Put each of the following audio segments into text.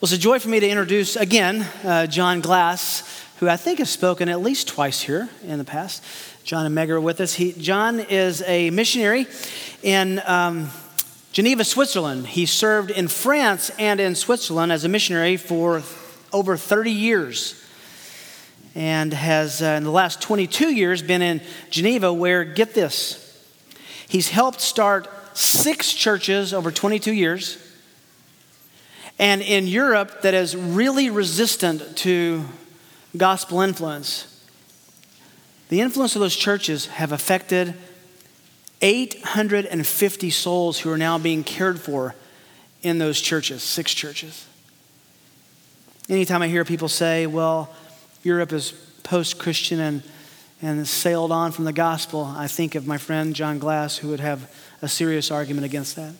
Well, it's a joy for me to introduce again uh, John Glass, who I think has spoken at least twice here in the past. John and Meg are with us. He, John is a missionary in um, Geneva, Switzerland. He served in France and in Switzerland as a missionary for over 30 years and has, uh, in the last 22 years, been in Geneva, where, get this, he's helped start six churches over 22 years and in Europe that is really resistant to gospel influence. The influence of those churches have affected 850 souls who are now being cared for in those churches, six churches. Anytime I hear people say, well, Europe is post Christian and, and sailed on from the gospel, I think of my friend John Glass, who would have a serious argument against that.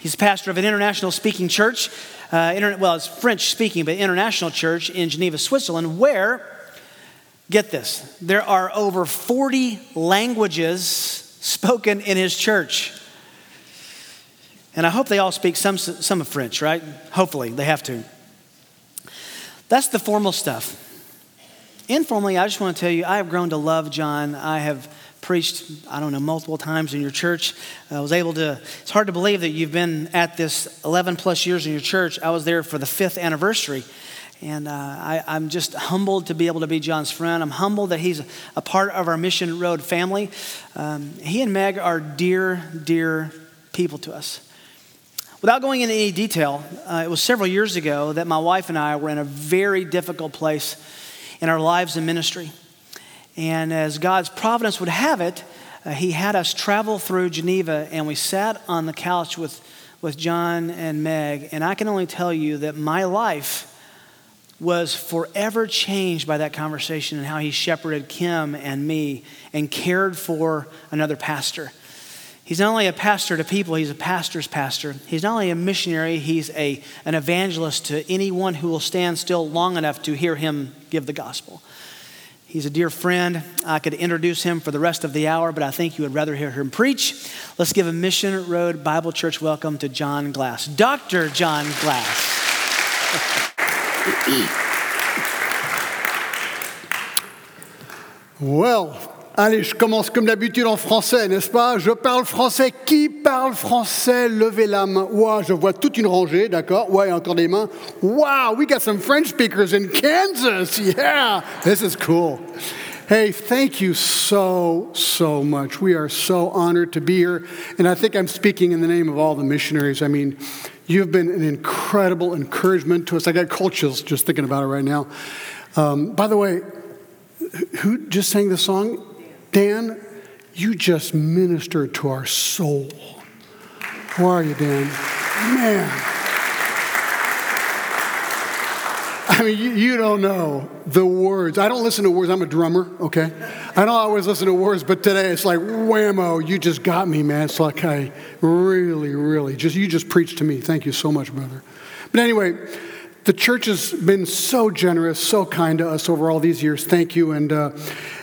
He's pastor of an international speaking church. Uh, inter- well, it's French speaking, but international church in Geneva, Switzerland, where, get this, there are over 40 languages spoken in his church. And I hope they all speak some, some of French, right? Hopefully, they have to. That's the formal stuff. Informally, I just want to tell you, I have grown to love John. I have preached, I don't know, multiple times in your church. I was able to, it's hard to believe that you've been at this 11 plus years in your church. I was there for the fifth anniversary. And uh, I, am just humbled to be able to be John's friend. I'm humbled that he's a part of our Mission Road family. Um, he and Meg are dear, dear people to us. Without going into any detail, uh, it was several years ago that my wife and I were in a very difficult place in our lives and ministry. And as God's providence would have it, uh, he had us travel through Geneva, and we sat on the couch with, with John and Meg. And I can only tell you that my life was forever changed by that conversation and how he shepherded Kim and me and cared for another pastor. He's not only a pastor to people, he's a pastor's pastor. He's not only a missionary, he's a, an evangelist to anyone who will stand still long enough to hear him give the gospel. He's a dear friend. I could introduce him for the rest of the hour, but I think you would rather hear him preach. Let's give a Mission Road Bible Church welcome to John Glass. Dr. John Glass. well, Allez, je commence comme d'habitude en français, n'est-ce pas Je parle français. Qui parle français Levez la main. Wow, je vois toute une rangée, d'accord Ouais, encore des mains. Wow, we got some French speakers in Kansas. Yeah, this is cool. Hey, thank you so, so much. We are so honored to be here. And I think I'm speaking in the name of all the missionaries. I mean, you've been an incredible encouragement to us. I got cold chills just thinking about it right now. Um, by the way, who just sang the song? Dan, you just ministered to our soul. How are you, Dan? Man. I mean, you, you, don't know the words. I don't listen to words. I'm a drummer, okay? I don't always listen to words, but today it's like, whammo, you just got me, man. It's like I really, really just, you just preached to me. Thank you so much, brother. But anyway, the church has been so generous, so kind to us over all these years. Thank you. And, uh,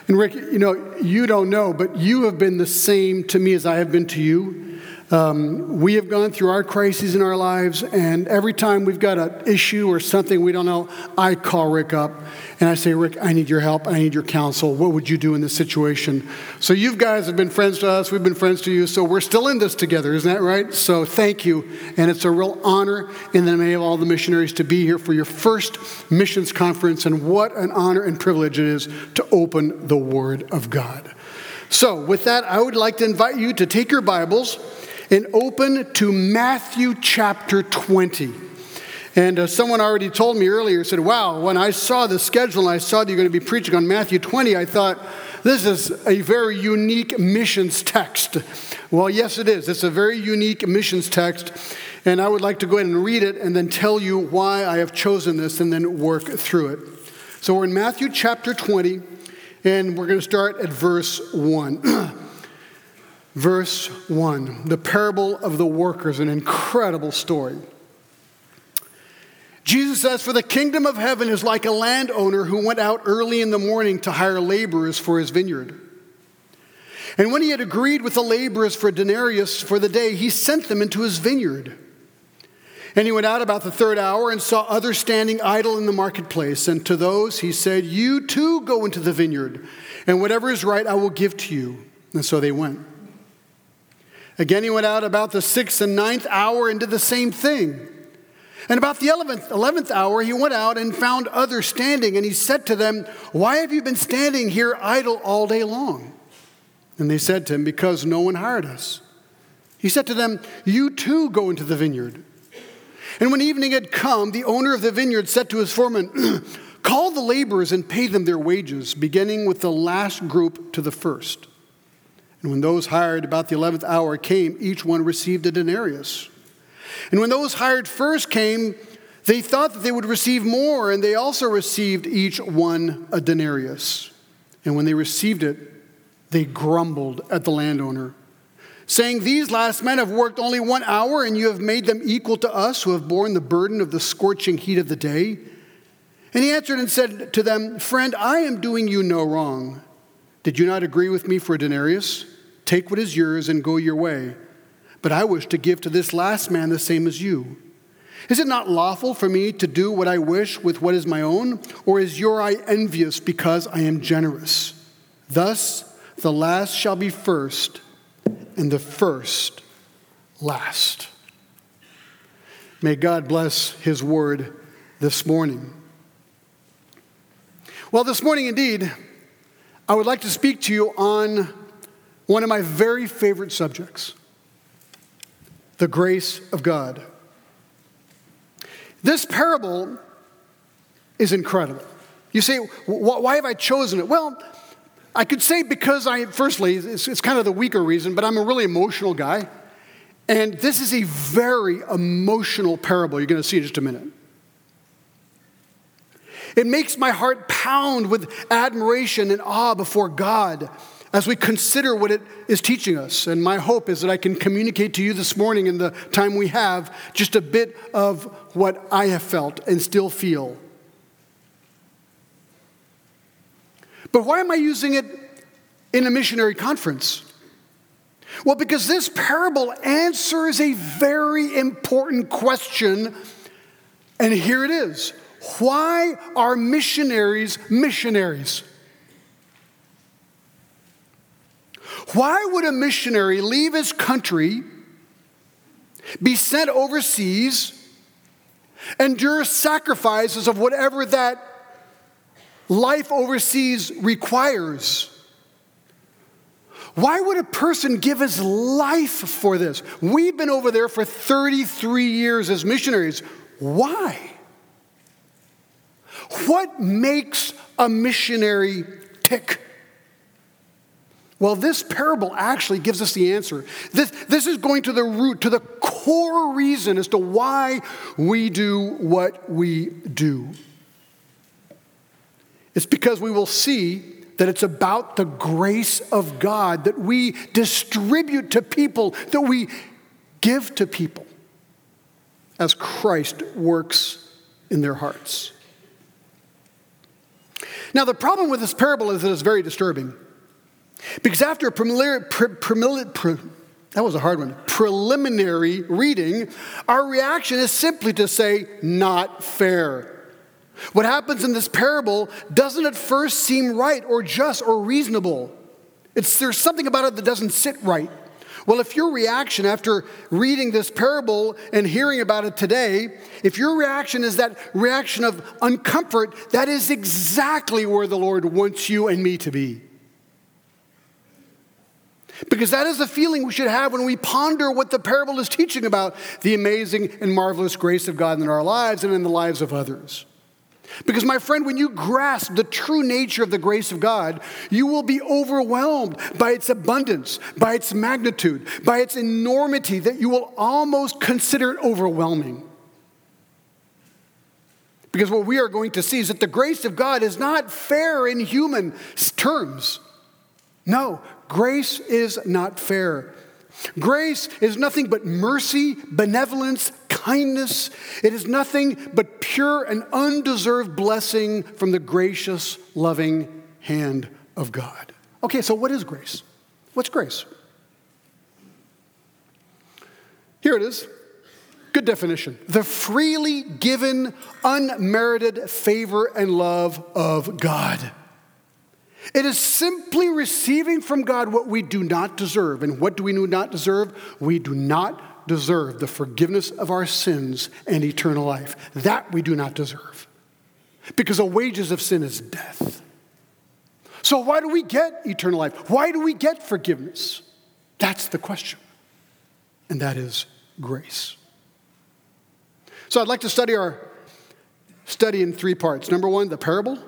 and Rick, you know, you don't know, but you have been the same to me as I have been to you. Um, we have gone through our crises in our lives, and every time we've got an issue or something we don't know, I call Rick up and I say, Rick, I need your help. I need your counsel. What would you do in this situation? So, you guys have been friends to us. We've been friends to you. So, we're still in this together. Isn't that right? So, thank you. And it's a real honor in the name of all the missionaries to be here for your first missions conference. And what an honor and privilege it is to open the Word of God. So, with that, I would like to invite you to take your Bibles and open to Matthew chapter 20. And uh, someone already told me earlier, said, Wow, when I saw the schedule and I saw that you're going to be preaching on Matthew 20, I thought, this is a very unique missions text. Well, yes, it is. It's a very unique missions text. And I would like to go ahead and read it and then tell you why I have chosen this and then work through it. So we're in Matthew chapter 20, and we're going to start at verse 1. verse 1, the parable of the workers, an incredible story. Jesus says, For the kingdom of heaven is like a landowner who went out early in the morning to hire laborers for his vineyard. And when he had agreed with the laborers for denarius for the day, he sent them into his vineyard. And he went out about the third hour and saw others standing idle in the marketplace. And to those he said, You too go into the vineyard, and whatever is right I will give to you. And so they went. Again, he went out about the sixth and ninth hour and did the same thing. And about the 11th, 11th hour, he went out and found others standing, and he said to them, Why have you been standing here idle all day long? And they said to him, Because no one hired us. He said to them, You too go into the vineyard. And when evening had come, the owner of the vineyard said to his foreman, Call the laborers and pay them their wages, beginning with the last group to the first. And when those hired about the eleventh hour came, each one received a denarius. And when those hired first came, they thought that they would receive more, and they also received each one a denarius. And when they received it, they grumbled at the landowner, saying, These last men have worked only one hour, and you have made them equal to us who have borne the burden of the scorching heat of the day. And he answered and said to them, Friend, I am doing you no wrong. Did you not agree with me for a denarius? Take what is yours and go your way. But I wish to give to this last man the same as you. Is it not lawful for me to do what I wish with what is my own? Or is your eye envious because I am generous? Thus, the last shall be first, and the first last. May God bless his word this morning. Well, this morning, indeed, I would like to speak to you on one of my very favorite subjects the grace of God. This parable is incredible. You say, why have I chosen it? Well, I could say because I, firstly, it's, it's, kind of the weaker reason, but I'm a really emotional guy. And this is a very emotional parable. You're going to see in just a minute. It makes my heart pound with admiration and awe before God as we consider what it is teaching us. And my hope is that I can communicate to you this morning in the time we have just a bit of what I have felt and still feel. But why am I using it in a missionary conference? Well, because this parable answers a very important question, and here it is Why are missionaries missionaries? Why would a missionary leave his country, be sent overseas, endure sacrifices of whatever that life overseas requires? Why would a person give his life for this? We've been over there for 33 years as missionaries. Why? What makes a missionary tick? Well, this parable actually gives us the answer. This, this is going to the root, to the core reason as to why we do what we do. It's because we will see that it's about the grace of God that we distribute to people, that we give to people as Christ works in their hearts. Now, the problem with this parable is that it's very disturbing. Because after a preliminary, pre, pre, pre, that was a hard one, preliminary reading, our reaction is simply to say, not fair. What happens in this parable doesn't at first seem right or just or reasonable. It's, there's something about it that doesn't sit right. Well, if your reaction after reading this parable and hearing about it today, if your reaction is that reaction of uncomfort, that is exactly where the Lord wants you and me to be. Because that is the feeling we should have when we ponder what the parable is teaching about the amazing and marvelous grace of God in our lives and in the lives of others. Because, my friend, when you grasp the true nature of the grace of God, you will be overwhelmed by its abundance, by its magnitude, by its enormity, that you will almost consider it overwhelming. Because what we are going to see is that the grace of God is not fair in human terms. No, grace is not fair. Grace is nothing but mercy, benevolence, kindness. It is nothing but pure and undeserved blessing from the gracious, loving hand of God. Okay, so what is grace? What's grace? Here it is Good definition. The freely given, unmerited favor and love of God. It is simply receiving from God what we do not deserve. And what do we do not deserve? We do not deserve the forgiveness of our sins and eternal life. That we do not deserve. Because the wages of sin is death. So, why do we get eternal life? Why do we get forgiveness? That's the question. And that is grace. So, I'd like to study our study in three parts. Number one, the parable.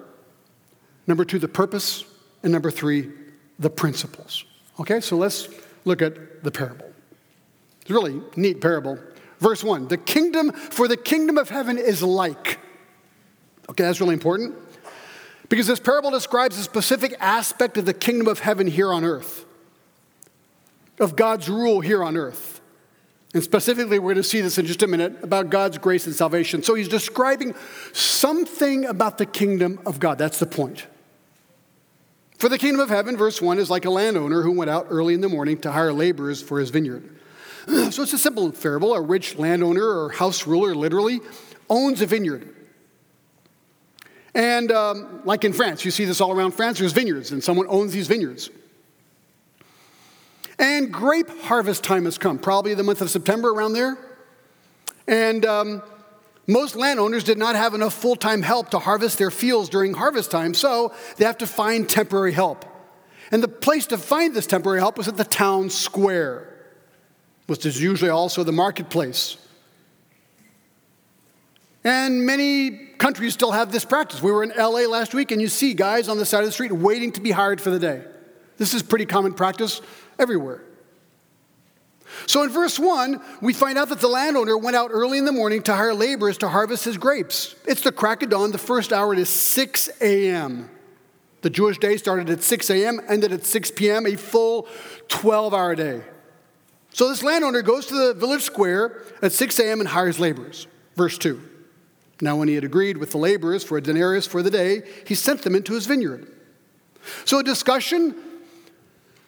Number two, the purpose. And number three, the principles. Okay, so let's look at the parable. It's a really neat parable. Verse one the kingdom, for the kingdom of heaven is like. Okay, that's really important. Because this parable describes a specific aspect of the kingdom of heaven here on earth, of God's rule here on earth. And specifically, we're going to see this in just a minute about God's grace and salvation. So he's describing something about the kingdom of God. That's the point. For the kingdom of heaven, verse 1, is like a landowner who went out early in the morning to hire laborers for his vineyard. So it's a simple parable. A rich landowner or house ruler literally owns a vineyard. And um, like in France, you see this all around France, there's vineyards, and someone owns these vineyards. And grape harvest time has come, probably the month of September around there. And um, most landowners did not have enough full time help to harvest their fields during harvest time, so they have to find temporary help. And the place to find this temporary help was at the town square, which is usually also the marketplace. And many countries still have this practice. We were in LA last week, and you see guys on the side of the street waiting to be hired for the day. This is pretty common practice everywhere. So in verse 1, we find out that the landowner went out early in the morning to hire laborers to harvest his grapes. It's the crack of dawn. The first hour is 6 a.m. The Jewish day started at 6 a.m., ended at 6 p.m., a full 12 hour day. So this landowner goes to the village square at 6 a.m. and hires laborers. Verse 2. Now, when he had agreed with the laborers for a denarius for the day, he sent them into his vineyard. So a discussion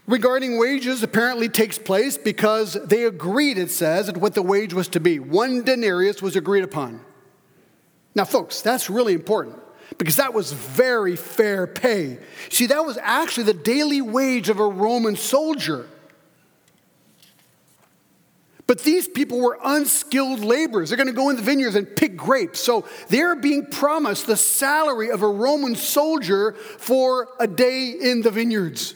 regarding wages apparently takes place because they agreed, it says, at what the wage was to be. One denarius was agreed upon. Now, folks, that's really important because that was very fair pay. See, that was actually the daily wage of a Roman soldier. But these people were unskilled laborers. They're going to go in the vineyards and pick grapes. So they're being promised the salary of a Roman soldier for a day in the vineyards.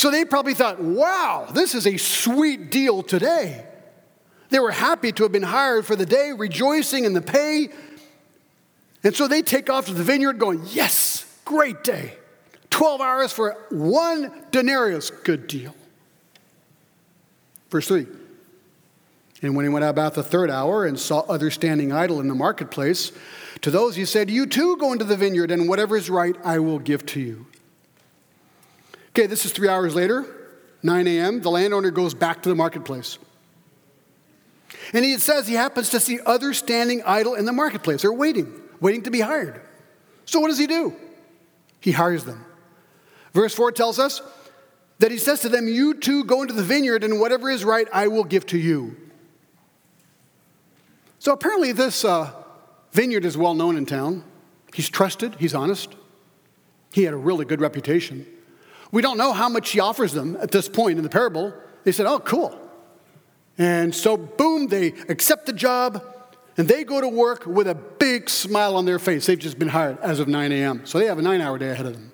So they probably thought, wow, this is a sweet deal today. They were happy to have been hired for the day, rejoicing in the pay. And so they take off to the vineyard going, yes, great day. 12 hours for one denarius, good deal. Verse 3. And when he went out about the third hour and saw others standing idle in the marketplace, to those he said, You too go into the vineyard, and whatever is right I will give to you. Okay, this is three hours later, 9 a.m. The landowner goes back to the marketplace. And he says he happens to see others standing idle in the marketplace. They're waiting, waiting to be hired. So what does he do? He hires them. Verse 4 tells us that he says to them, You too go into the vineyard, and whatever is right, I will give to you. So apparently, this uh, vineyard is well known in town. He's trusted, he's honest. He had a really good reputation. We don't know how much he offers them at this point in the parable. They said, Oh, cool. And so, boom, they accept the job and they go to work with a big smile on their face. They've just been hired as of 9 a.m. So they have a nine hour day ahead of them.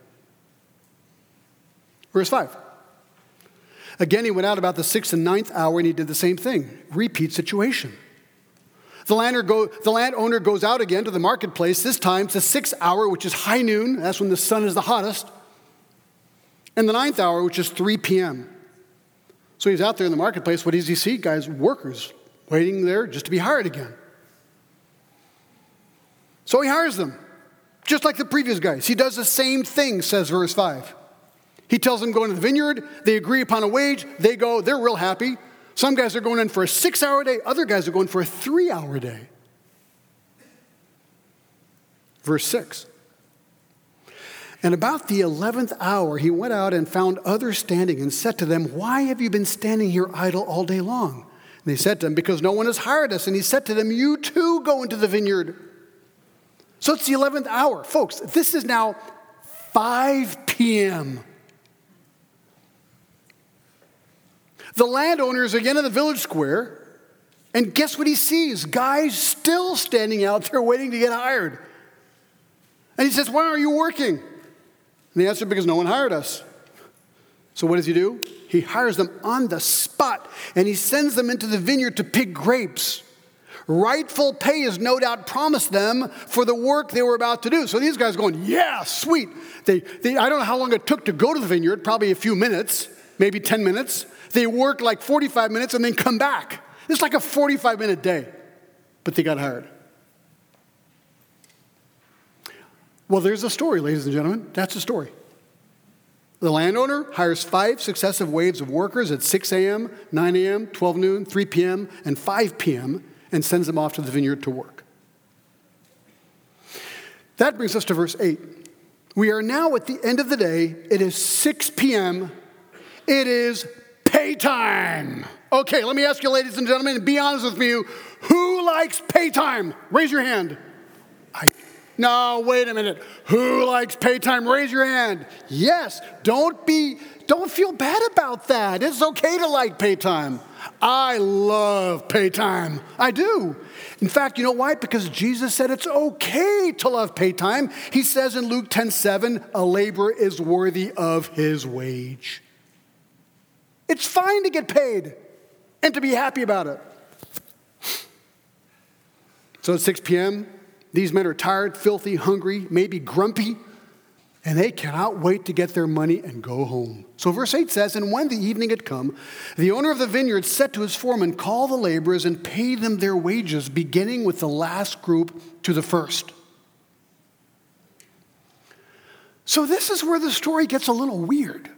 Verse 5. Again, he went out about the sixth and ninth hour and he did the same thing. Repeat situation. The go, the landowner goes out again to the marketplace. This time it's the sixth hour, which is high noon. That's when the sun is the hottest and the ninth hour, which is 3 p.m. So he's out there in the marketplace. What does he see? Guys, workers waiting there just to be hired again. So he hires them, just like the previous guys. He does the same thing, says verse 5. He tells them go into the vineyard, they agree upon a wage, they go, they're real happy. Some guys are going in for a six hour day, other guys are going for a three hour day. Verse 6. And about the eleventh hour, he went out and found others standing and said to them, Why have you been standing here idle all day long? And they said to him, Because no one has hired us. And he said to them, You too go into the vineyard. So it's the 11th hour. Folks, this is now 5 p.m. The landowner is again in the village square, and guess what he sees? Guys still standing out there waiting to get hired. And he says, Why aren't you working? And the answer, Because no one hired us. So what does he do? He hires them on the spot and he sends them into the vineyard to pick grapes. Rightful pay is no doubt promised them for the work they were about to do. So these guys going, yeah, sweet. They, they, I don't know how long it took to go to the vineyard, probably a few minutes, maybe 10 minutes. They work like 45 minutes and then come back. It's like a 45 minute day, but they got hired. Well, there's a story, ladies and gentlemen. That's a story. The landowner hires five successive waves of workers at 6 a.m., 9 a.m., 12 noon, 3 p.m., and 5 p.m., and sends them off to the vineyard to work. That brings us to verse 8. We are now at the end of the day. It is 6 p.m. It is pay time. Okay, let me ask you, ladies and gentlemen, and be honest with me. Who likes pay time? Raise your hand. I no, wait a minute. Who likes pay time? Raise your hand. Yes. Don't be don't feel bad about that. It's okay to like pay time. I love pay time. I do. In fact, you know why? Because Jesus said it's okay to love pay time. He says in Luke 10 7, a laborer is worthy of his wage. It's fine to get paid and to be happy about it. So at 6 p.m., these men are tired, filthy, hungry, maybe grumpy, and they cannot wait to get their money and go home. So, verse 8 says, And when the evening had come, the owner of the vineyard said to his foreman, Call the laborers and pay them their wages, beginning with the last group to the first. So, this is where the story gets a little weird.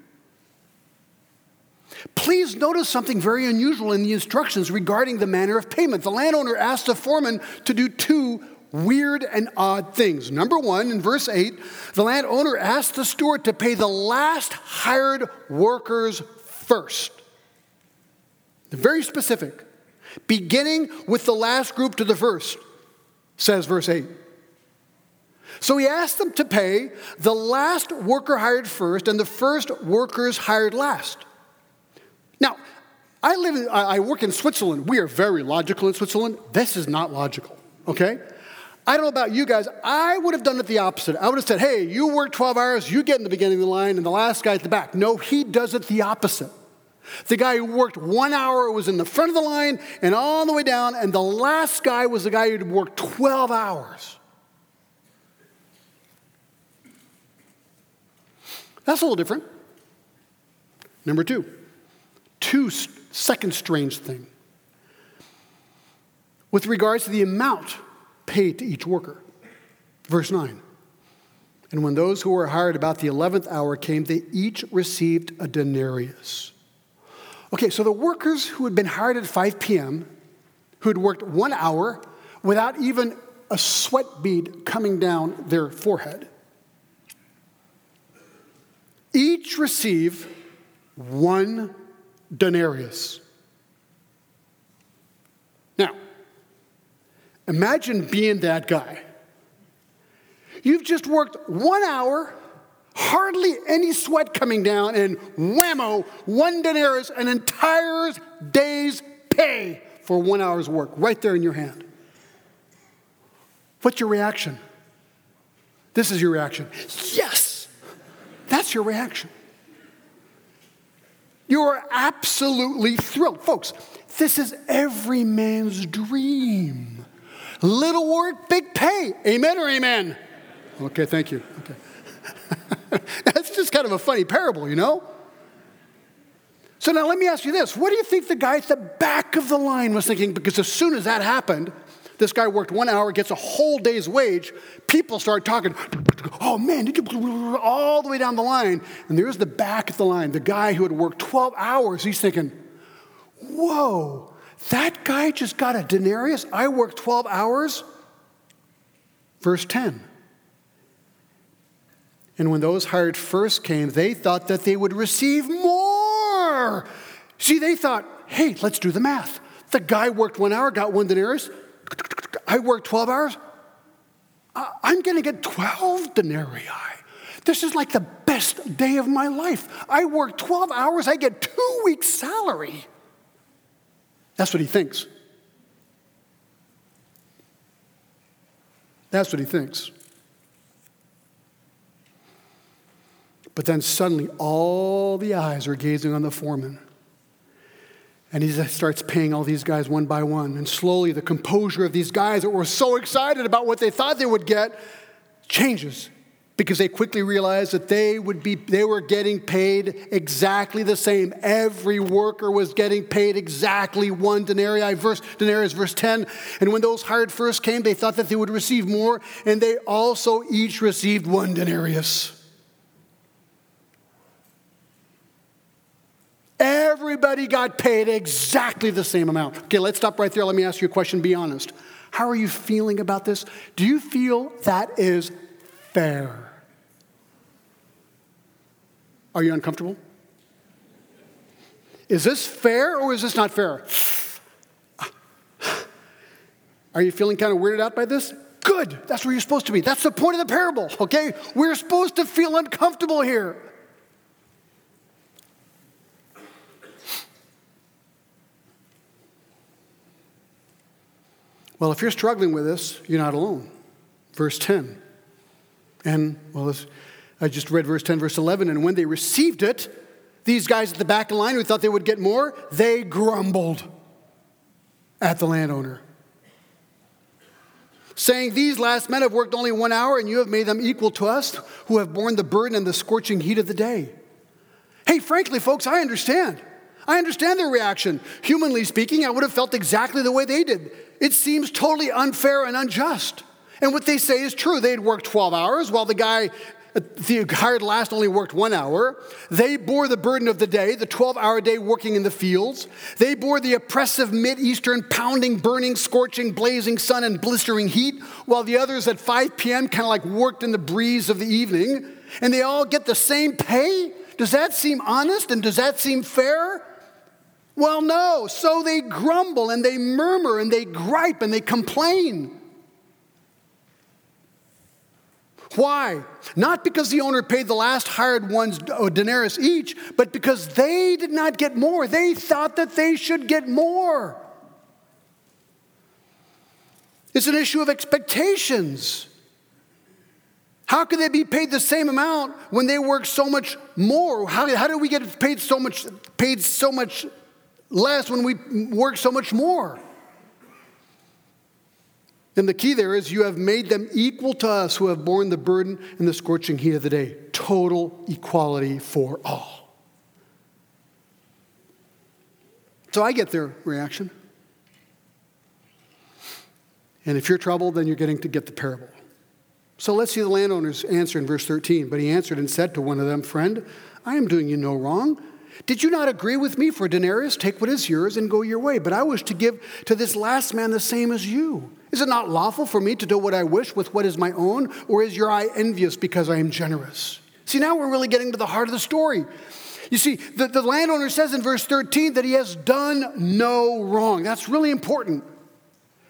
Please notice something very unusual in the instructions regarding the manner of payment. The landowner asked the foreman to do two weird and odd things. Number one, in verse 8, the landowner asked the steward to pay the last hired workers first. Very specific. Beginning with the last group to the first, says verse 8. So he asked them to pay the last worker hired first and the first workers hired last. Now, I live in, I work in Switzerland. We are very logical in Switzerland. This is not logical, okay? I don't know about you guys. I would have done it the opposite. I would have said, hey, you work 12 hours, you get in the beginning of the line, and the last guy at the back. No, he does it the opposite. The guy who worked one hour was in the front of the line and all the way down, and the last guy was the guy who'd worked 12 hours. That's a little different. Number two, two second strange thing. With regards to the amount paid to each worker. Verse 9. And when those who were hired about the 11th hour came, they each received a denarius. Okay, so the workers who had been hired at 5 p.m., who had worked one hour without even a sweat bead coming down their forehead, each receive one denarius. Now, Imagine being that guy. You've just worked one hour, hardly any sweat coming down, and whammo, one denarius, an entire day's pay for one hour's work right there in your hand. What's your reaction? This is your reaction. Yes! That's your reaction. You are absolutely thrilled. Folks, this is every man's dream. Little work, big pay. Amen or amen? Okay, thank you. Okay. That's just kind of a funny parable, you know? So now let me ask you this. What do you think the guy at the back of the line was thinking? Because as soon as that happened, this guy worked one hour, gets a whole day's wage. People start talking, oh man, did you all the way down the line? And there's the back of the line, the guy who had worked 12 hours. He's thinking, whoa, that guy just got a denarius. I worked 12 hours. Verse 10. And when those hired first came, they thought that they would receive more. See, they thought, hey, let's do the math. The guy worked one hour, got one denarius. I worked 12 hours. I'm going to get 12 denarii. This is like the best day of my life. I work 12 hours, I get two weeks' salary. That's what he thinks. That's what he thinks. But then suddenly, all the eyes are gazing on the foreman. And he starts paying all these guys one by one. And slowly, the composure of these guys that were so excited about what they thought they would get changes because they quickly realized that they would be they were getting paid exactly the same every worker was getting paid exactly one denarii verse denarius verse 10 and when those hired first came they thought that they would receive more and they also each received one denarius Everybody got paid exactly the same amount. Okay, let's stop right there. Let me ask you a question. Be honest. How are you feeling about this? Do you feel that is fair? Are you uncomfortable? Is this fair or is this not fair? Are you feeling kind of weirded out by this? Good. That's where you're supposed to be. That's the point of the parable, okay? We're supposed to feel uncomfortable here. Well, if you're struggling with this, you're not alone. Verse 10. And, well, I just read verse 10, verse 11. And when they received it, these guys at the back of the line who thought they would get more, they grumbled at the landowner, saying, These last men have worked only one hour, and you have made them equal to us who have borne the burden and the scorching heat of the day. Hey, frankly, folks, I understand. I understand their reaction. Humanly speaking, I would have felt exactly the way they did. It seems totally unfair and unjust. And what they say is true. They'd worked 12 hours while the guy Uh, the hired last only worked one hour. They bore the burden of the day, the 12 hour day working in the fields. They bore the oppressive Mid-Eastern pounding, burning, scorching, blazing sun and blistering heat, while the others at 5 p.m. kind of like worked in the breeze of the evening. And they all get the same pay? Does that seem honest and does that seem fair? Well, no. So they grumble and they murmur and they gripe and they complain. Why? Not because the owner paid the last hired ones uh, a denarius each, but because they did not get more. They thought that they should get more. It's an issue of expectations. How can they be paid the same amount when they work so much more? How, how do we get paid so much, paid so much less when we work so much more. And the key there is you have made them equal to us who have borne the burden and the scorching heat of the day. Total equality for all. So I get their reaction. And if you're troubled, then you're getting to get the parable. So let's see the landowner's answer in verse 13. But he answered and said to one of them, Friend, I am doing you no wrong. Did you not agree with me for a denarius? Take what is yours and go your way. But I wish to give to this last man the same as you. Is it not lawful for me to do what I wish with what is my own? Or is your eye envious because I am generous? See, now we're really getting to the heart of the story. You see, the, the landowner says in verse 13 that he has done no wrong. That's really important.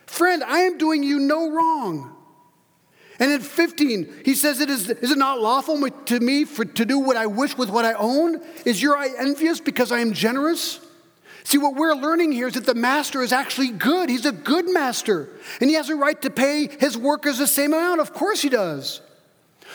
Friend, I am doing you no wrong. And in 15, he says, it is, is it not lawful to me for, to do what I wish with what I own? Is your eye envious because I am generous? See, what we're learning here is that the master is actually good. He's a good master. And he has a right to pay his workers the same amount. Of course he does.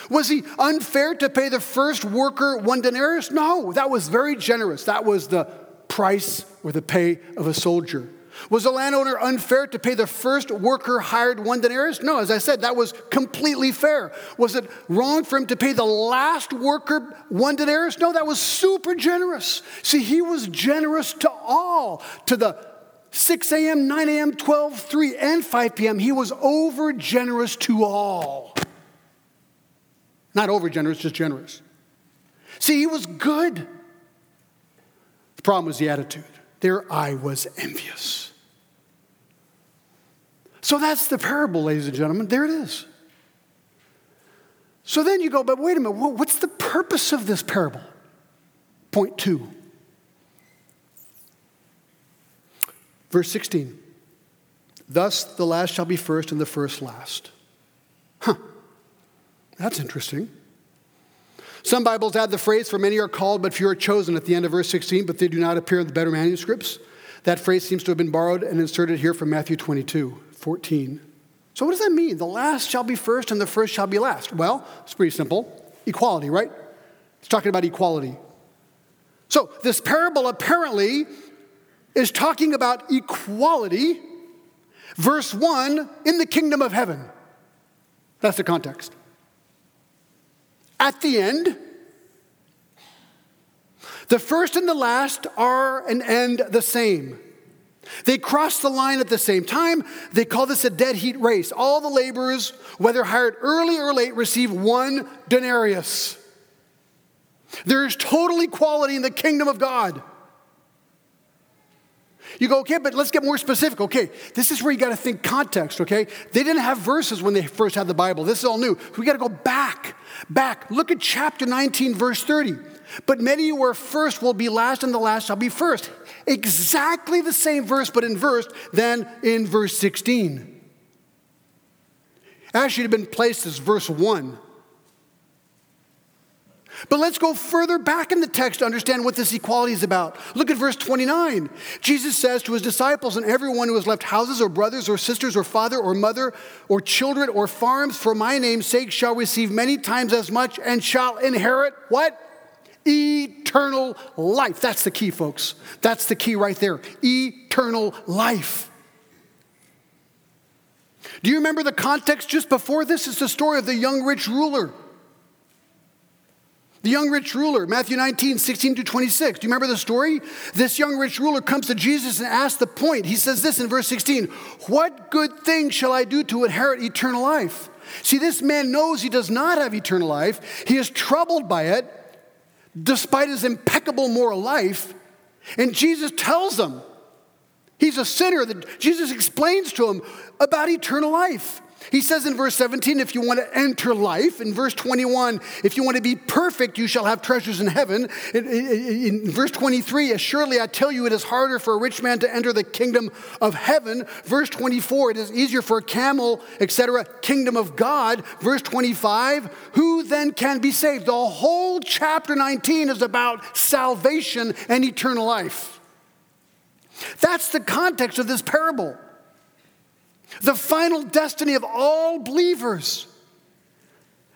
Was he unfair to pay the first worker one denarius? No, that was very generous. That was the price or the pay of a soldier. Was the landowner unfair to pay the first worker hired one denarius? No, as I said, that was completely fair. Was it wrong for him to pay the last worker one denarius? No, that was super generous. See, he was generous to all, to the 6 a.m., 9 a.m., 12, 3, and 5 p.m. He was over generous to all. Not over generous, just generous. See, he was good. The problem was the attitude. Their eye was envious. So that's the parable, ladies and gentlemen. There it is. So then you go, but wait a minute, what's the purpose of this parable? Point two. Verse 16 Thus the last shall be first and the first last. Huh, that's interesting. Some Bibles add the phrase, for many are called, but few are chosen at the end of verse 16, but they do not appear in the better manuscripts. That phrase seems to have been borrowed and inserted here from Matthew 22, 14. So, what does that mean? The last shall be first and the first shall be last. Well, it's pretty simple equality, right? It's talking about equality. So, this parable apparently is talking about equality, verse 1, in the kingdom of heaven. That's the context. At the end, the first and the last are and end the same. They cross the line at the same time. They call this a dead heat race. All the laborers, whether hired early or late, receive one denarius. There is total equality in the kingdom of God. You go, okay, but let's get more specific. Okay, this is where you got to think context, okay? They didn't have verses when they first had the Bible. This is all new. We got to go back, back. Look at chapter 19, verse 30. But many who are first will be last, and the last shall be first. Exactly the same verse, but in verse than in verse 16. Actually, it had been placed as verse 1. But let's go further back in the text to understand what this equality is about. Look at verse 29. Jesus says to his disciples and everyone who has left houses or brothers or sisters or father or mother or children or farms for my name's sake shall receive many times as much and shall inherit what? Eternal life. That's the key, folks. That's the key right there. Eternal life. Do you remember the context just before this? It's the story of the young rich ruler. The young rich ruler, Matthew 19, 16 to 26. Do you remember the story? This young rich ruler comes to Jesus and asks the point. He says this in verse 16 What good thing shall I do to inherit eternal life? See, this man knows he does not have eternal life. He is troubled by it, despite his impeccable moral life. And Jesus tells him he's a sinner. That Jesus explains to him about eternal life. He says in verse 17, if you want to enter life. In verse 21, if you want to be perfect, you shall have treasures in heaven. In, verse 23, assuredly I tell you, it is harder for a rich man to enter the kingdom of heaven. Verse 24, it is easier for a camel, etc., kingdom of God. Verse 25, who then can be saved? The whole chapter 19 is about salvation and eternal life. That's the context of this parable the final destiny of all believers.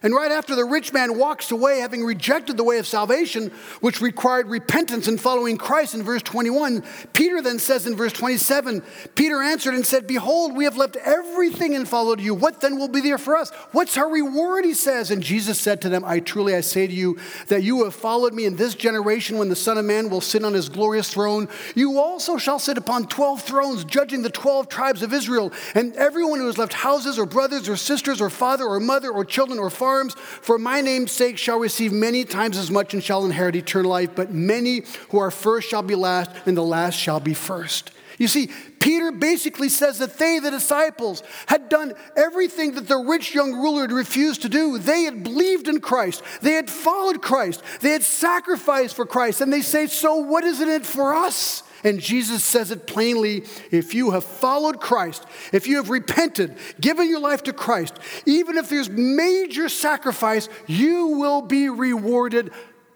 And right after the rich man walks away, having rejected the way of salvation, which required repentance and following Christ in verse 21, Peter then says in verse 27 Peter answered and said, Behold, we have left everything and followed you. What then will be there for us? What's our reward? He says. And Jesus said to them, I truly I say to you, that you have followed me in this generation when the Son of Man will sit on his glorious throne. You also shall sit upon 12 thrones, judging the 12 tribes of Israel. And everyone who has left houses or brothers or sisters or father or mother or children or farm, farms for my name's sake shall receive many times as much and shall inherit eternal life. But many who are first shall be last, and the last shall be first. You see, Peter basically says that they, the disciples, had done everything that the rich young ruler had refused to do. They had believed in Christ, they had followed Christ, they had sacrificed for Christ. And they say, So what is it for us? And Jesus says it plainly if you have followed Christ, if you have repented, given your life to Christ, even if there's major sacrifice, you will be rewarded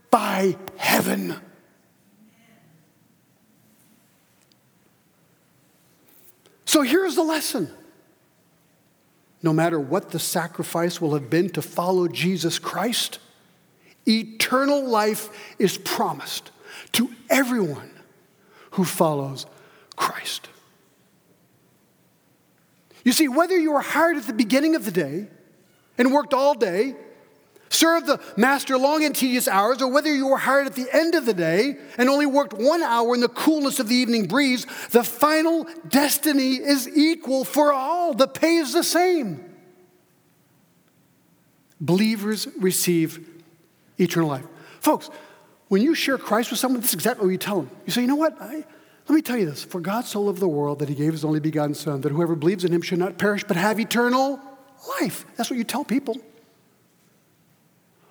by heaven. So here's the lesson. No matter what the sacrifice will have been to follow Jesus Christ, eternal life is promised to everyone who follows Christ. You see, whether you were hired at the beginning of the day and worked all day, served the master long and tedious hours, or whether you were hired at the end of the day and only worked one hour in the coolness of the evening breeze, the final destiny is equal for all. The pay is the same. Believers receive eternal life. Folks, when you share Christ with someone, this is exactly what you tell them. You say, you know what? I, let me tell you this. For God so loved the world that he gave his only begotten Son, that whoever believes in him should not perish but have eternal life. That's what you tell people.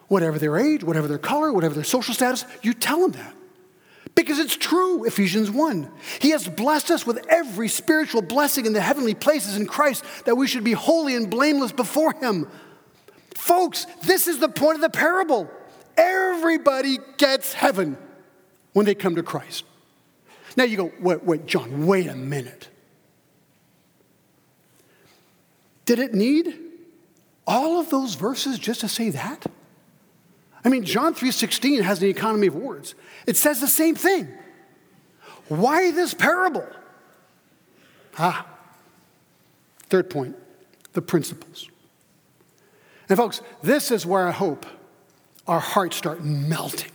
Whatever their age, whatever their color, whatever their social status, you tell them that. Because it's true, Ephesians 1. He has blessed us with every spiritual blessing in the heavenly places in Christ that we should be holy and blameless before Him. Folks, this is the point of the parable. Everybody gets heaven when they come to Christ. Now you go, wait, wait, John, wait a minute. Did it need all of those verses just to say that? I mean, John 3:16 has an economy of words. It says the same thing. Why this parable? Ah. Third point, the principles. And folks, this is where I hope our hearts start melting,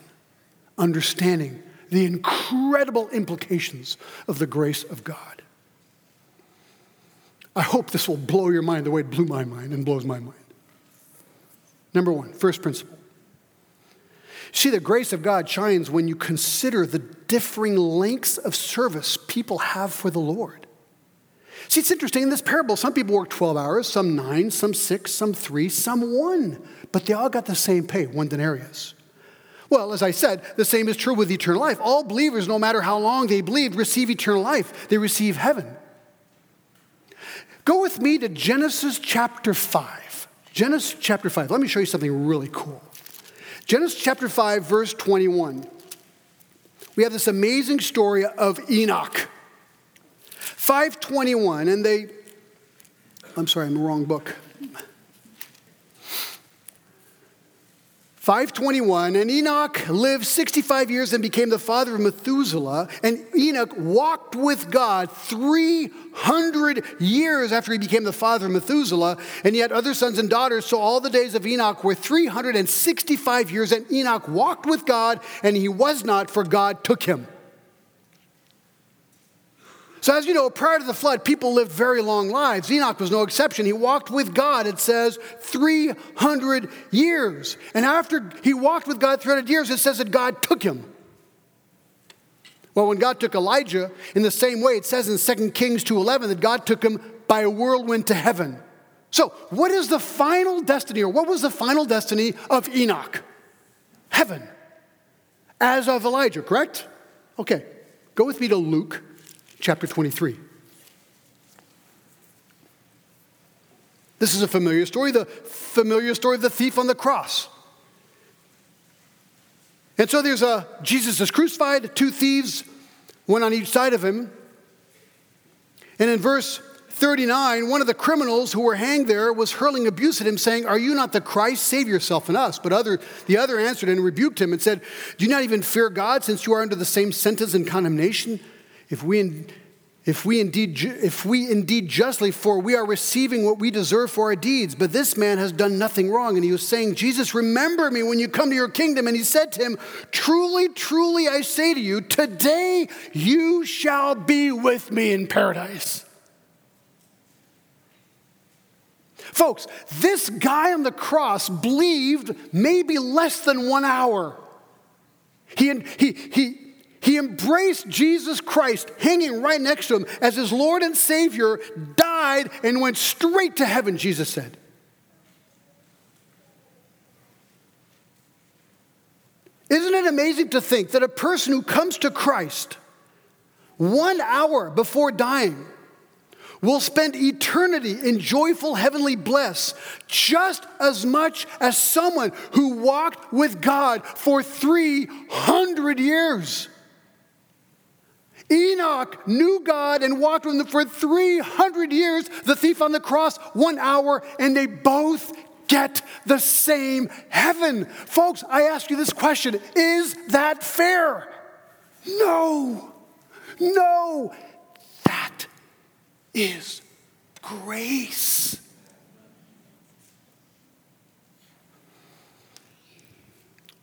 understanding the incredible implications of the grace of God. I hope this will blow your mind the way it blew my mind and blows my mind. Number one, first principle. See, the grace of God shines when you consider the differing lengths of service people have for the Lord. See, it's interesting. In this parable, some people work 12 hours, some nine, some six, some three, some one, but they all got the same pay, one denarius. Well, as I said, the same is true with eternal life. All believers, no matter how long they believed, receive eternal life, they receive heaven. Go with me to Genesis chapter 5. Genesis chapter 5. Let me show you something really cool. Genesis chapter 5, verse 21. We have this amazing story of Enoch. 521, and they, I'm sorry, I'm the wrong book. 521, and Enoch lived 65 years and became the father of Methuselah. And Enoch walked with God 300 years after he became the father of Methuselah. And he had other sons and daughters. So all the days of Enoch were 365 years. And Enoch walked with God, and he was not, for God took him. So, as you know, prior to the flood, people lived very long lives. Enoch was no exception. He walked with God, it says, 300 years. And after he walked with God 300 years, it says that God took him. Well, when God took Elijah, in the same way, it says in 2 Kings 2.11 that God took him by a whirlwind to heaven. So, what is the final destiny, or what was the final destiny of Enoch? Heaven. As of Elijah, correct? Okay, go with me to Luke chapter 23. This is a familiar story, the familiar story of the thief on the cross. And so there's a Jesus is crucified, two thieves, one on each side of him. And in verse 39, one of the criminals who were hanged there was hurling abuse at him, saying, Are you not the Christ? Save yourself and us. But other, the other answered and rebuked him and said, Do you not even fear God, since you are under the same sentence and condemnation? If we, if we indeed, if we indeed justly, for we are receiving what we deserve for our deeds. But this man has done nothing wrong. And he was saying, Jesus, remember me when you come to your kingdom. And he said to him, Truly, truly, I say to you, today you shall be with me in paradise. Folks, this guy on the cross believed maybe less than one hour. He, he, he, he embraced Jesus Christ hanging right next to him as his Lord and Savior, died, and went straight to heaven, Jesus said. Isn't it amazing to think that a person who comes to Christ one hour before dying will spend eternity in joyful heavenly bliss just as much as someone who walked with God for 300 years? Enoch knew God and walked with him for 300 years, the thief on the cross, one hour, and they both get the same heaven. Folks, I ask you this question Is that fair? No, no. That is grace.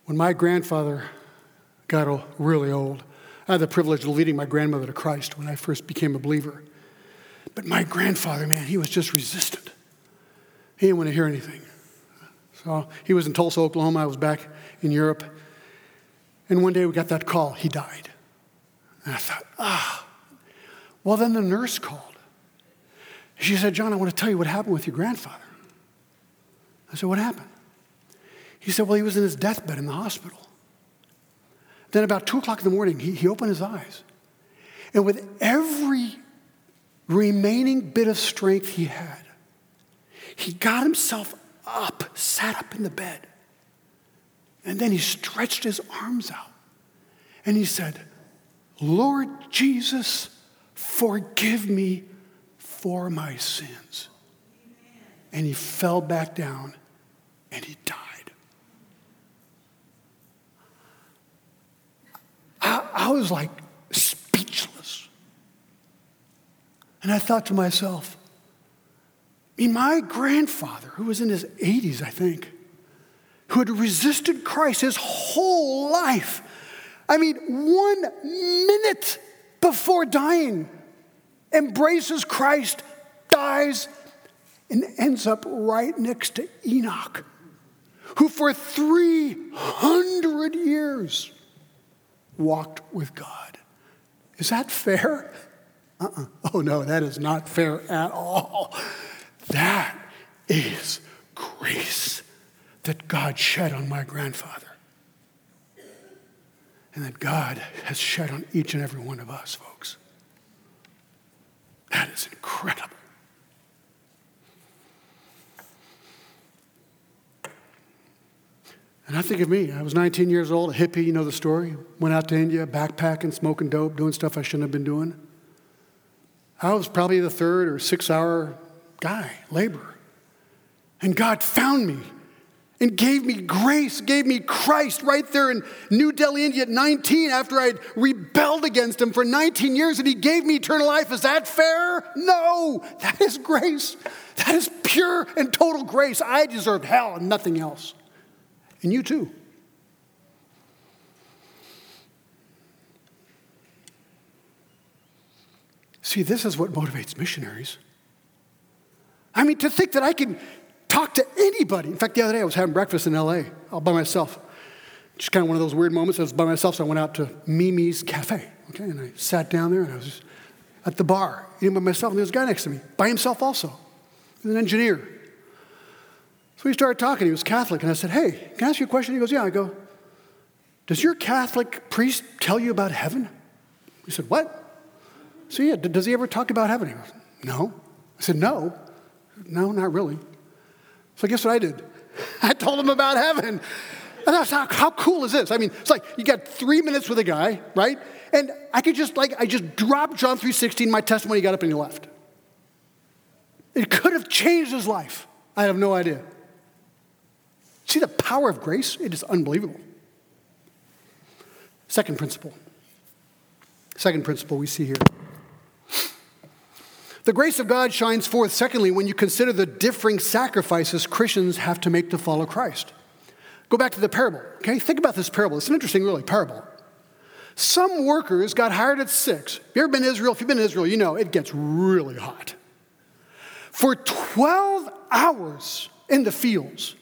When my grandfather got really old, I had the privilege of leading my grandmother to Christ when I first became a believer. But my grandfather, man, he was just resistant. He didn't want to hear anything. So he was in Tulsa, Oklahoma. I was back in Europe. And one day we got that call. He died. And I thought, ah. Well, then the nurse called. She said, John, I want to tell you what happened with your grandfather. I said, What happened? He said, Well, he was in his deathbed in the hospital. Then, about two o'clock in the morning, he, he opened his eyes. And with every remaining bit of strength he had, he got himself up, sat up in the bed. And then he stretched his arms out and he said, Lord Jesus, forgive me for my sins. And he fell back down and he died. I, I was like speechless. And I thought to myself, I mean, my grandfather, who was in his 80s, I think, who had resisted Christ his whole life, I mean, one minute before dying, embraces Christ, dies, and ends up right next to Enoch, who for 300 years walked with God. Is that fair? Uh-uh. Oh, no, that is not fair at all. That is grace that God shed on my grandfather. And that God has shed on each and every one of us, folks. That is incredible. And I think of me. I was 19 years old, a hippie, you know the story. Went out to India, backpacking, smoking dope, doing stuff I shouldn't have been doing. I was probably the third or sixth hour guy, laborer. And God found me and gave me grace, gave me Christ right there in New Delhi, India at 19 after I'd rebelled against him for 19 years and he gave me eternal life. Is that fair? No, that is grace. That is pure and total grace. I deserved hell and nothing else. And you too. See, this is what motivates missionaries. I mean, to think that I can talk to anybody. In fact, the other day I was having breakfast in LA all by myself. Just kind of one of those weird moments. I was by myself, so I went out to Mimi's Cafe. Okay, and I sat down there and I was at the bar eating by myself, and there was a guy next to me, by himself also. He was an engineer. So we started talking. He was Catholic, and I said, Hey, can I ask you a question? He goes, Yeah. I go, Does your Catholic priest tell you about heaven? He said, What? So, yeah, does he ever talk about heaven? He goes, No. I said, No. No, not really. So, guess what I did? I told him about heaven. And I was how, how cool is this? I mean, it's like you got three minutes with a guy, right? And I could just like I just dropped John 3:16, my testimony, got up and he left. It could have changed his life. I have no idea. See the power of grace? It is unbelievable. Second principle. Second principle we see here. The grace of God shines forth, secondly, when you consider the differing sacrifices Christians have to make to follow Christ. Go back to the parable, okay? Think about this parable. It's an interesting, really, parable. Some workers got hired at six. Have you ever been to Israel? If you've been to Israel, you know it gets really hot. For 12 hours in the fields,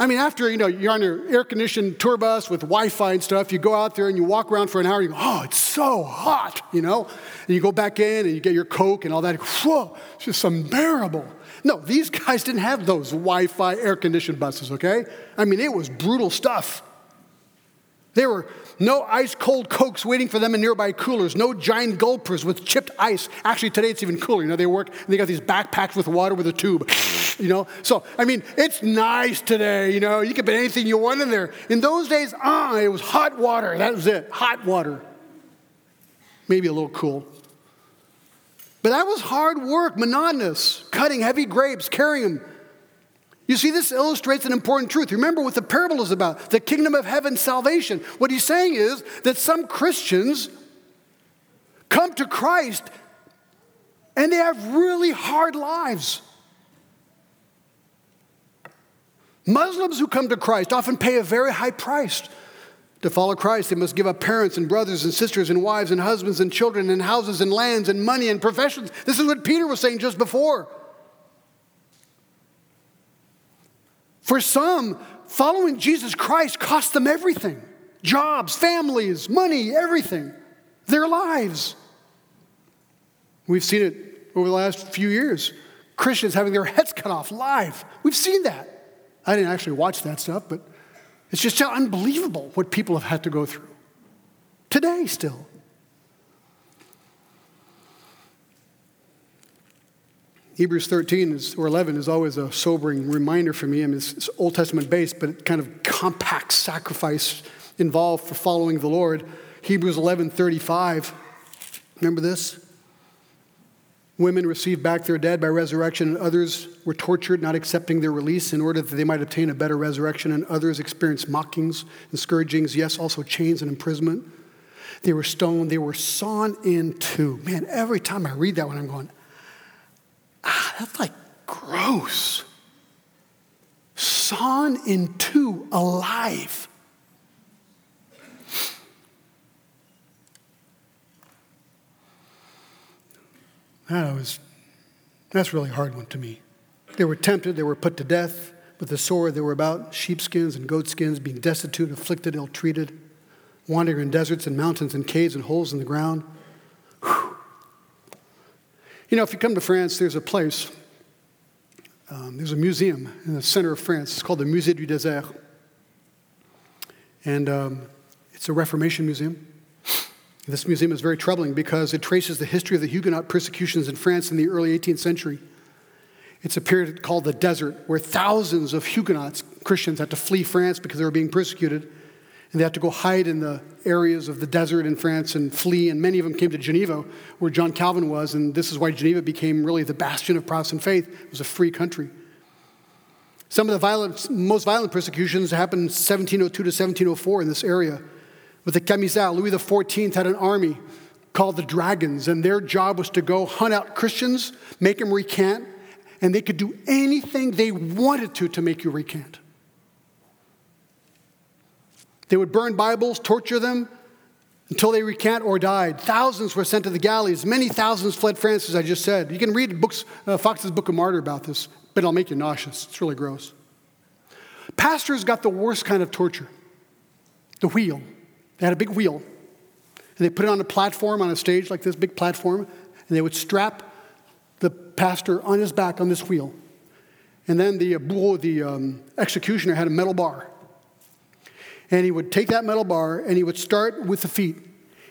I mean, after you know you're on your air-conditioned tour bus with Wi-Fi and stuff, you go out there and you walk around for an hour. You go, oh, it's so hot, you know. And you go back in and you get your Coke and all that. Whoa, it's just unbearable. No, these guys didn't have those Wi-Fi air-conditioned buses. Okay, I mean, it was brutal stuff. They were no ice cold Cokes waiting for them in nearby coolers, no giant gulpers with chipped ice. Actually, today it's even cooler. You know, they work and they got these backpacks with water with a tube. You know, so I mean, it's nice today. You know, you can put anything you want in there. In those days, ah, it was hot water. That was it, hot water. Maybe a little cool. But that was hard work, monotonous, cutting heavy grapes, carrying them you see, this illustrates an important truth. Remember what the parable is about the kingdom of heaven salvation. What he's saying is that some Christians come to Christ and they have really hard lives. Muslims who come to Christ often pay a very high price. To follow Christ, they must give up parents and brothers and sisters and wives and husbands and children and houses and lands and money and professions. This is what Peter was saying just before. For some, following Jesus Christ cost them everything jobs, families, money, everything, their lives. We've seen it over the last few years. Christians having their heads cut off live. We've seen that. I didn't actually watch that stuff, but It's just unbelievable what people have had to go through. Today, still. Hebrews 13 is, or 11 is always a sobering reminder for me. I mean, it's, it's Old Testament based, but kind of compact sacrifice involved for following the Lord. Hebrews 11:35. Remember this? Women received back their dead by resurrection, and others were tortured, not accepting their release in order that they might obtain a better resurrection, and others experienced mockings and scourgings, yes, also chains and imprisonment. They were stoned, they were sawn in two. Man, every time I read that one, I'm going, ah, that's like gross. Sawn in two alive. That was, that's really hard one to me. They were tempted, they were put to death with the sword. They were about sheepskins and goatskins, being destitute, afflicted, ill treated, wandering in deserts and mountains and caves and holes in the ground. You know, if you come to France, there's a place, um, there's a museum in the center of France. It's called the Musée du Désert. And um, it's a Reformation museum. This museum is very troubling because it traces the history of the Huguenot persecutions in France in the early 18th century. It's a period called the Desert, where thousands of Huguenots, Christians, had to flee France because they were being persecuted. And they had to go hide in the areas of the desert in France and flee. And many of them came to Geneva, where John Calvin was. And this is why Geneva became really the bastion of Protestant faith. It was a free country. Some of the violent, most violent persecutions happened 1702 to 1704 in this area. With the Camisards, Louis XIV had an army called the Dragons, and their job was to go hunt out Christians, make them recant, and they could do anything they wanted to to make you recant. They would burn Bibles, torture them until they recant or died. Thousands were sent to the galleys. Many thousands fled France, as I just said. You can read books, uh, Fox's Book of Martyr about this, but it'll make you nauseous. It's really gross. Pastors got the worst kind of torture the wheel. They had a big wheel, and they put it on a platform on a stage like this big platform, and they would strap the pastor on his back on this wheel. And then the bourreau, the um, executioner, had a metal bar. And he would take that metal bar and he would start with the feet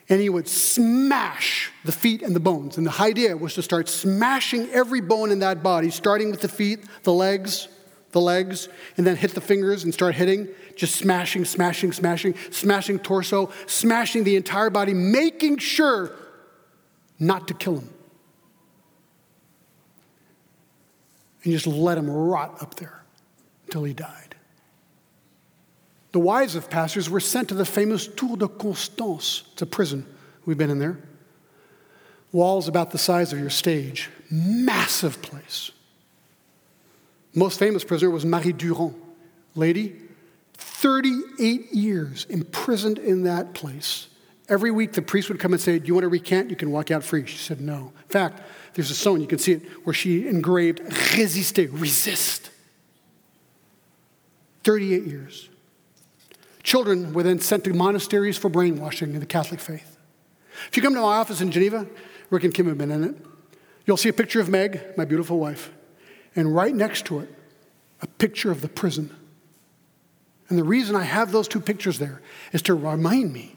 and he would smash the feet and the bones. And the idea was to start smashing every bone in that body, starting with the feet, the legs, the legs, and then hit the fingers and start hitting, just smashing, smashing, smashing, smashing torso, smashing the entire body, making sure not to kill him. And just let him rot up there until he died. The wives of pastors were sent to the famous Tour de Constance. It's a prison. We've been in there. Walls about the size of your stage, massive place. Most famous prisoner was Marie Durand, lady, 38 years imprisoned in that place. Every week, the priest would come and say, Do you want to recant? You can walk out free. She said, No. In fact, there's a stone, you can see it, where she engraved, Résister, resist. 38 years. Children were then sent to monasteries for brainwashing in the Catholic faith. If you come to my office in Geneva, Rick and Kim have been in it, you'll see a picture of Meg, my beautiful wife and right next to it, a picture of the prison. And the reason I have those two pictures there is to remind me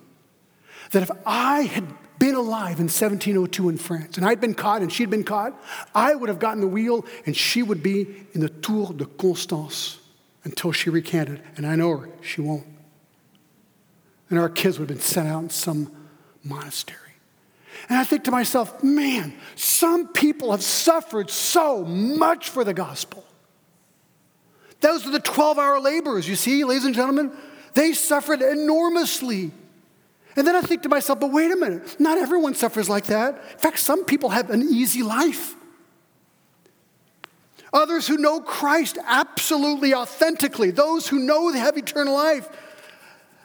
that if I had been alive in 1702 in France and I'd been caught and she'd been caught, I would have gotten the wheel and she would be in the Tour de Constance until she recanted. And I know her, she won't. And our kids would have been sent out in some monastery. And I think to myself, man, some people have suffered so much for the gospel. Those are the 12 hour laborers, you see, ladies and gentlemen. They suffered enormously. And then I think to myself, but wait a minute, not everyone suffers like that. In fact, some people have an easy life. Others who know Christ absolutely authentically, those who know they have eternal life,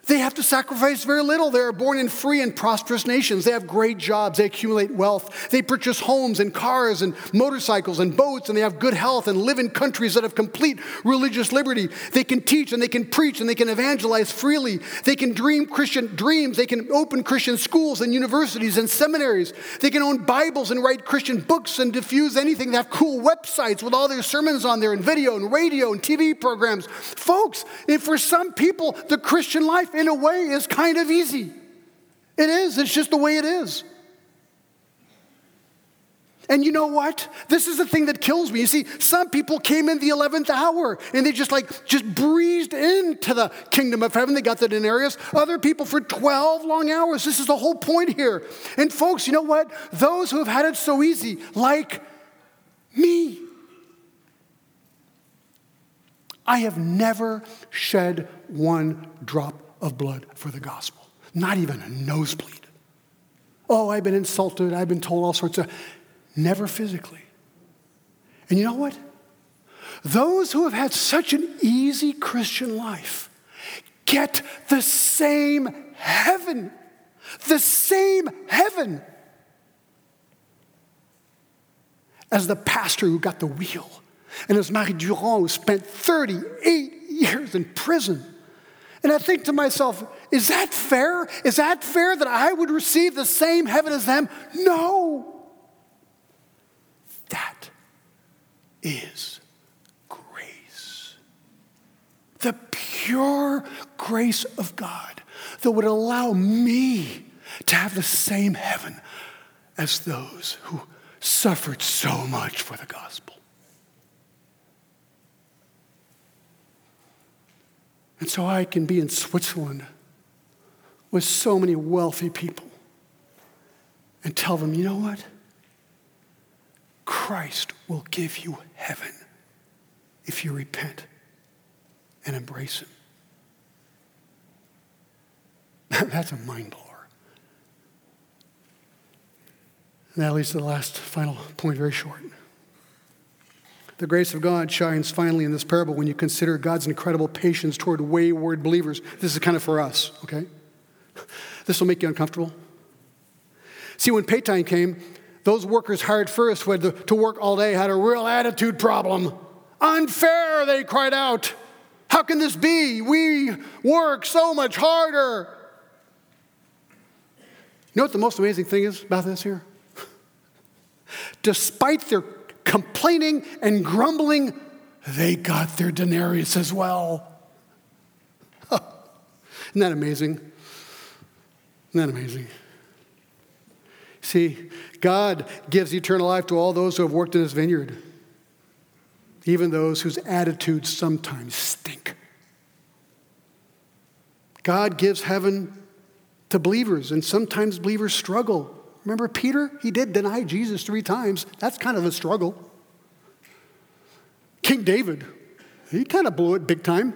They have to sacrifice very little. They are born in free and prosperous nations. They have great jobs. They accumulate wealth. They purchase homes and cars and motorcycles and boats, and they have good health and live in countries that have complete religious liberty. They can teach and they can preach and they can evangelize freely. They can dream Christian dreams. They can open Christian schools and universities and seminaries. They can own Bibles and write Christian books and diffuse anything. They have cool websites with all their sermons on there and video and radio and TV programs. Folks, if for some people, the Christian life in a way, is kind of easy. It is, it's just the way it is. And you know what? This is the thing that kills me. You see, some people came in the 11th hour and they just like, just breezed into the kingdom of heaven. They got the denarius. Other people for 12 long hours. This is the whole point here. And folks, you know what? Those who have had it so easy, like me, I have never shed one drop of blood for the gospel, not even a nosebleed. Oh, I've been insulted, I've been told all sorts of, never physically. And you know what? Those who have had such an easy Christian life get the same heaven, the same heaven as the pastor who got the wheel, and as Marie Durand who spent 38 years in prison and I think to myself, is that fair? Is that fair that I would receive the same heaven as them? No. That is grace. The pure grace of God that would allow me to have the same heaven as those who suffered so much for the gospel. And so I can be in Switzerland with so many wealthy people and tell them, you know what? Christ will give you heaven if you repent and embrace Him. That's a mind blower. And that leads to the last final point, very short. The grace of God shines finally in this parable when you consider God's incredible patience toward wayward believers. This is kind of for us, okay? This will make you uncomfortable. See, when pay time came, those workers hired first who had to work all day had a real attitude problem. Unfair, they cried out. How can this be? We work so much harder. You know what the most amazing thing is about this here? Despite their complaining and grumbling, they got their denarius as well. Isn't that amazing? Isn't that amazing? See, God gives eternal life to all those who have worked in his vineyard, even those whose attitudes sometimes stink. God gives heaven to believers, and sometimes believers struggle Remember Peter? He did deny Jesus three times. That's kind of a struggle. King David, he kind of blew it big time.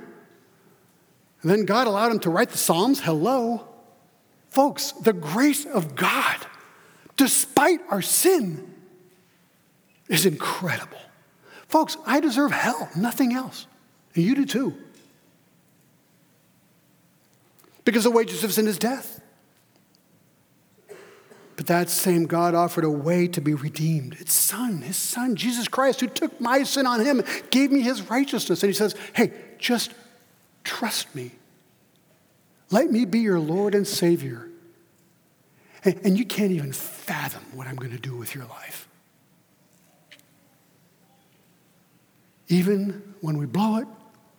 And then God allowed him to write the Psalms. Hello. Folks, the grace of God, despite our sin, is incredible. Folks, I deserve hell, nothing else. And you do too. Because the wages of sin is death. But that same God offered a way to be redeemed. It's Son, His Son, Jesus Christ, who took my sin on Him, gave me His righteousness. And He says, hey, just trust me. Let me be your Lord and Savior. And you can't even fathom what I'm going to do with your life. Even when we blow it,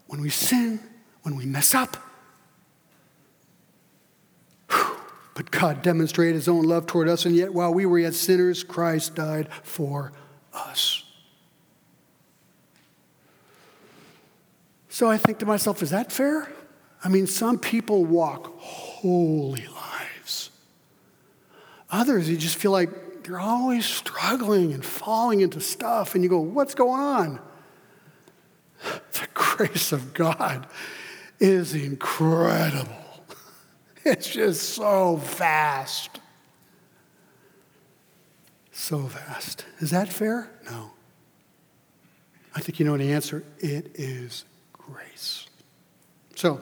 when we sin, when we mess up, But God demonstrated his own love toward us, and yet while we were yet sinners, Christ died for us. So I think to myself, is that fair? I mean, some people walk holy lives. Others, you just feel like they're always struggling and falling into stuff, and you go, what's going on? The grace of God is incredible. It's just so vast. So vast. Is that fair? No. I think you know the answer. It is grace. So,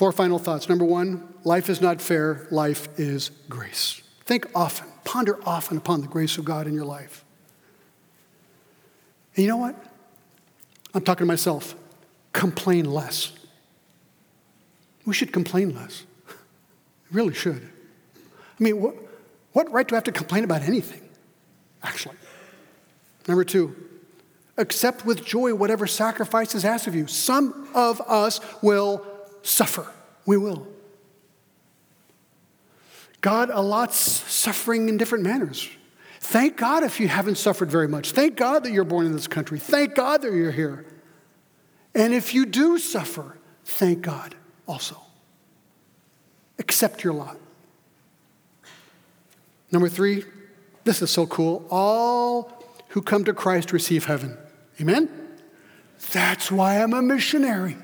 Four final thoughts. Number one, life is not fair, life is grace. Think often, ponder often upon the grace of God in your life. And you know what? I'm talking to myself. Complain less. We should complain less. really should. I mean, what, what right do I have to complain about anything, actually? Number two, accept with joy whatever sacrifice is asked of you. Some of us will suffer. We will. God allots suffering in different manners. Thank God if you haven't suffered very much. Thank God that you're born in this country. Thank God that you're here. And if you do suffer, thank God also. Accept your lot. Number three, this is so cool. All who come to Christ receive heaven. Amen? That's why I'm a missionary.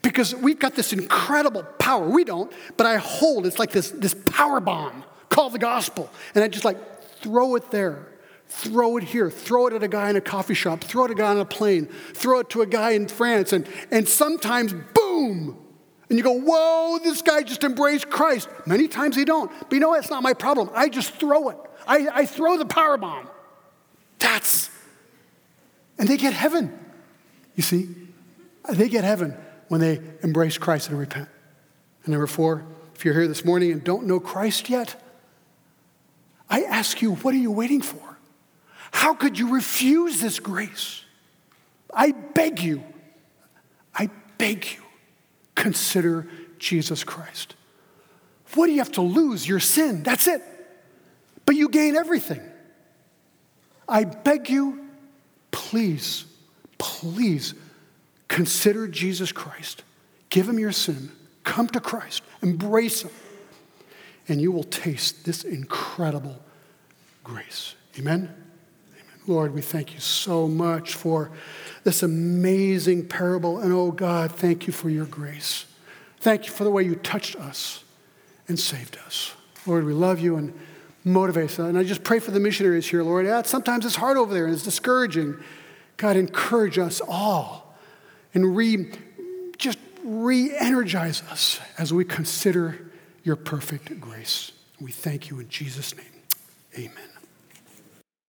Because we've got this incredible power. We don't, but I hold it's like this, this power bomb called the gospel. And I just like throw it there, throw it here, throw it at a guy in a coffee shop, throw it at a guy on a plane, throw it to a guy in France, and, and sometimes, boom, and you go, whoa, this guy just embraced Christ. Many times they don't. But you know? It's not my problem. I just throw it. I, I throw the power bomb. That's, and they get heaven. You see? They get heaven when they embrace Christ and repent. And number four, if you're here this morning and don't know Christ yet, I ask you, what are you waiting for? How could you refuse this grace? I beg you, I beg you, consider Jesus Christ. What do you have to lose? Your sin. That's it. But you gain everything. I beg you, please, please consider Jesus Christ. Give him your sin. Come to Christ. Embrace him. And you will taste this incredible grace. Amen? Lord, we thank you so much for this amazing parable. And oh God, thank you for your grace. Thank you for the way you touched us and saved us. Lord, we love you and motivate us. And I just pray for the missionaries here, Lord. Sometimes it's hard over there and it's discouraging. God, encourage us all and re, just re energize us as we consider your perfect grace. We thank you in Jesus' name. Amen.